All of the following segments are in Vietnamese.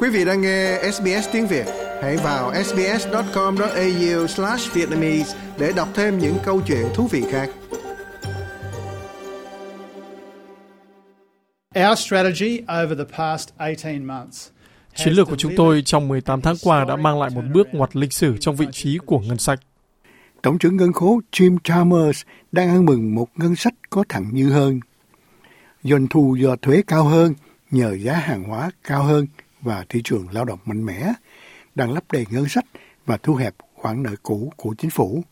Quý vị đang nghe SBS tiếng Việt, hãy vào sbs.com.au/vietnamese để đọc thêm những câu chuyện thú vị khác. Our strategy over the past 18 months Chiến lược của chúng tôi trong 18 tháng qua đã mang lại một bước ngoặt lịch sử trong vị trí của ngân sách. Tổng trưởng ngân khố Jim Chalmers đang ăn mừng một ngân sách có thặng dư hơn. Doanh thu do thuế cao hơn nhờ giá hàng hóa cao hơn và thị trường lao động mạnh mẽ, đang lấp đầy ngân sách và thu hẹp khoản nợ cũ của chính phủ.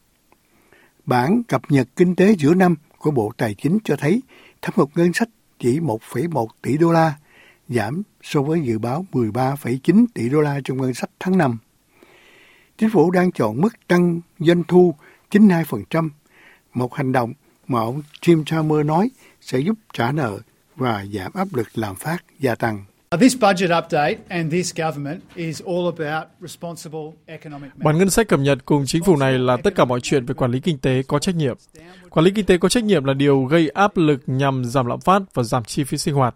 Bản cập nhật kinh tế giữa năm của Bộ Tài chính cho thấy thâm hụt ngân sách chỉ 1,1 tỷ đô la, giảm so với dự báo 13,9 tỷ đô la trong ngân sách tháng 5. Chính phủ đang chọn mức tăng doanh thu 92%, một hành động mà ông Jim Chalmers nói sẽ giúp trả nợ và giảm áp lực lạm phát gia tăng. Bản ngân sách cập nhật cùng chính phủ này là tất cả mọi chuyện về quản lý kinh tế có trách nhiệm. Quản lý kinh tế có trách nhiệm là điều gây áp lực nhằm giảm lạm phát và giảm chi phí sinh hoạt.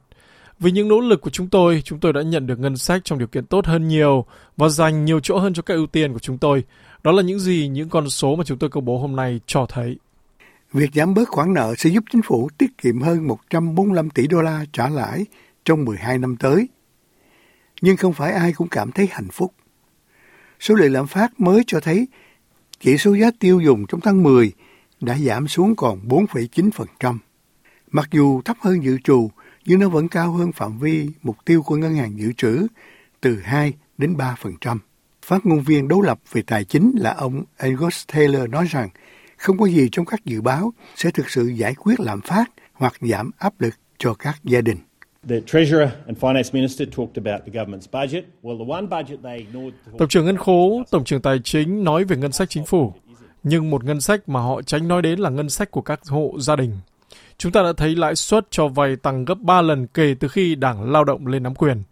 Vì những nỗ lực của chúng tôi, chúng tôi đã nhận được ngân sách trong điều kiện tốt hơn nhiều và dành nhiều chỗ hơn cho các ưu tiên của chúng tôi. Đó là những gì những con số mà chúng tôi công bố hôm nay cho thấy. Việc giảm bớt khoản nợ sẽ giúp chính phủ tiết kiệm hơn 145 tỷ đô la trả lãi trong 12 năm tới. Nhưng không phải ai cũng cảm thấy hạnh phúc. Số liệu lạm phát mới cho thấy chỉ số giá tiêu dùng trong tháng 10 đã giảm xuống còn 4,9%. Mặc dù thấp hơn dự trù, nhưng nó vẫn cao hơn phạm vi mục tiêu của ngân hàng dự trữ từ 2 đến 3%. Phát ngôn viên đối lập về tài chính là ông Angus Taylor nói rằng không có gì trong các dự báo sẽ thực sự giải quyết lạm phát hoặc giảm áp lực cho các gia đình. Tổng trưởng ngân khố, tổng trưởng tài chính nói về ngân sách chính phủ, nhưng một ngân sách mà họ tránh nói đến là ngân sách của các hộ gia đình. Chúng ta đã thấy lãi suất cho vay tăng gấp 3 lần kể từ khi Đảng Lao động lên nắm quyền.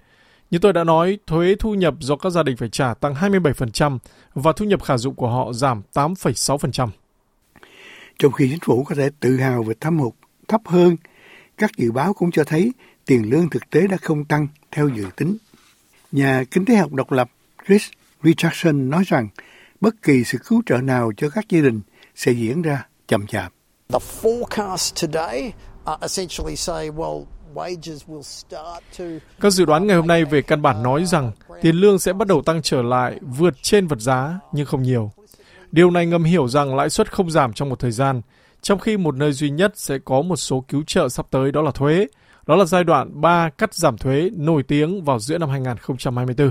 Như tôi đã nói, thuế thu nhập do các gia đình phải trả tăng 27% và thu nhập khả dụng của họ giảm 8,6%. Trong khi chính phủ có thể tự hào về thâm hụt thấp hơn, các dự báo cũng cho thấy tiền lương thực tế đã không tăng theo dự tính. Nhà kinh tế học độc lập Chris Richardson nói rằng bất kỳ sự cứu trợ nào cho các gia đình sẽ diễn ra chậm chạp. The forecast today essentially say, well, các dự đoán ngày hôm nay về căn bản nói rằng tiền lương sẽ bắt đầu tăng trở lại vượt trên vật giá nhưng không nhiều. Điều này ngầm hiểu rằng lãi suất không giảm trong một thời gian, trong khi một nơi duy nhất sẽ có một số cứu trợ sắp tới đó là thuế. Đó là giai đoạn 3 cắt giảm thuế nổi tiếng vào giữa năm 2024.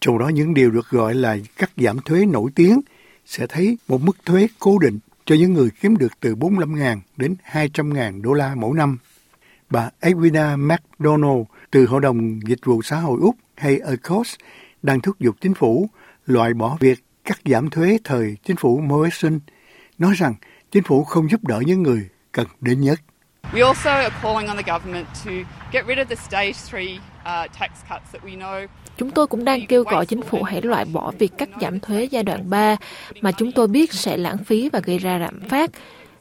Trong đó những điều được gọi là cắt giảm thuế nổi tiếng sẽ thấy một mức thuế cố định cho những người kiếm được từ 45.000 đến 200.000 đô la mỗi năm. Bà Edwina McDonald từ Hội đồng Dịch vụ Xã hội Úc hay ACOS đang thúc giục chính phủ loại bỏ việc cắt giảm thuế thời chính phủ Morrison, nói rằng chính phủ không giúp đỡ những người cần đến nhất. We also are calling on the government to get rid of the stage three uh, tax cuts that we know Chúng tôi cũng đang kêu gọi chính phủ hãy loại bỏ việc cắt giảm thuế giai đoạn 3 mà chúng tôi biết sẽ lãng phí và gây ra lạm phát.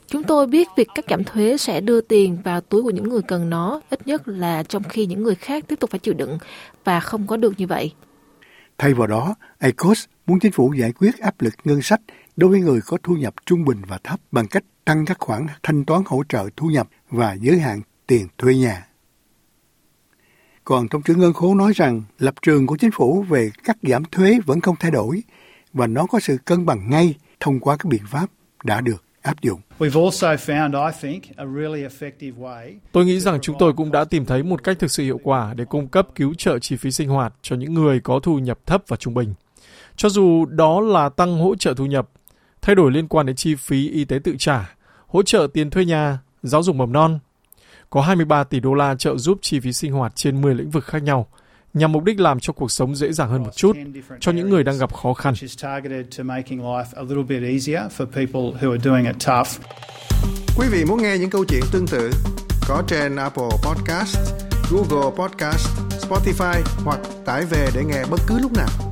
Chúng tôi biết việc cắt giảm thuế sẽ đưa tiền vào túi của những người cần nó, ít nhất là trong khi những người khác tiếp tục phải chịu đựng và không có được như vậy. Thay vào đó, ACOS muốn chính phủ giải quyết áp lực ngân sách đối với người có thu nhập trung bình và thấp bằng cách tăng các khoản thanh toán hỗ trợ thu nhập và giới hạn tiền thuê nhà. Còn Tổng trưởng Ngân khố nói rằng lập trường của chính phủ về cắt giảm thuế vẫn không thay đổi và nó có sự cân bằng ngay thông qua các biện pháp đã được áp dụng. Tôi nghĩ rằng chúng tôi cũng đã tìm thấy một cách thực sự hiệu quả để cung cấp cứu trợ chi phí sinh hoạt cho những người có thu nhập thấp và trung bình. Cho dù đó là tăng hỗ trợ thu nhập, thay đổi liên quan đến chi phí y tế tự trả, hỗ trợ tiền thuê nhà, giáo dục mầm non. Có 23 tỷ đô la trợ giúp chi phí sinh hoạt trên 10 lĩnh vực khác nhau, nhằm mục đích làm cho cuộc sống dễ dàng hơn một chút cho những người đang gặp khó khăn. Quý vị muốn nghe những câu chuyện tương tự có trên Apple Podcast, Google Podcast, Spotify hoặc tải về để nghe bất cứ lúc nào.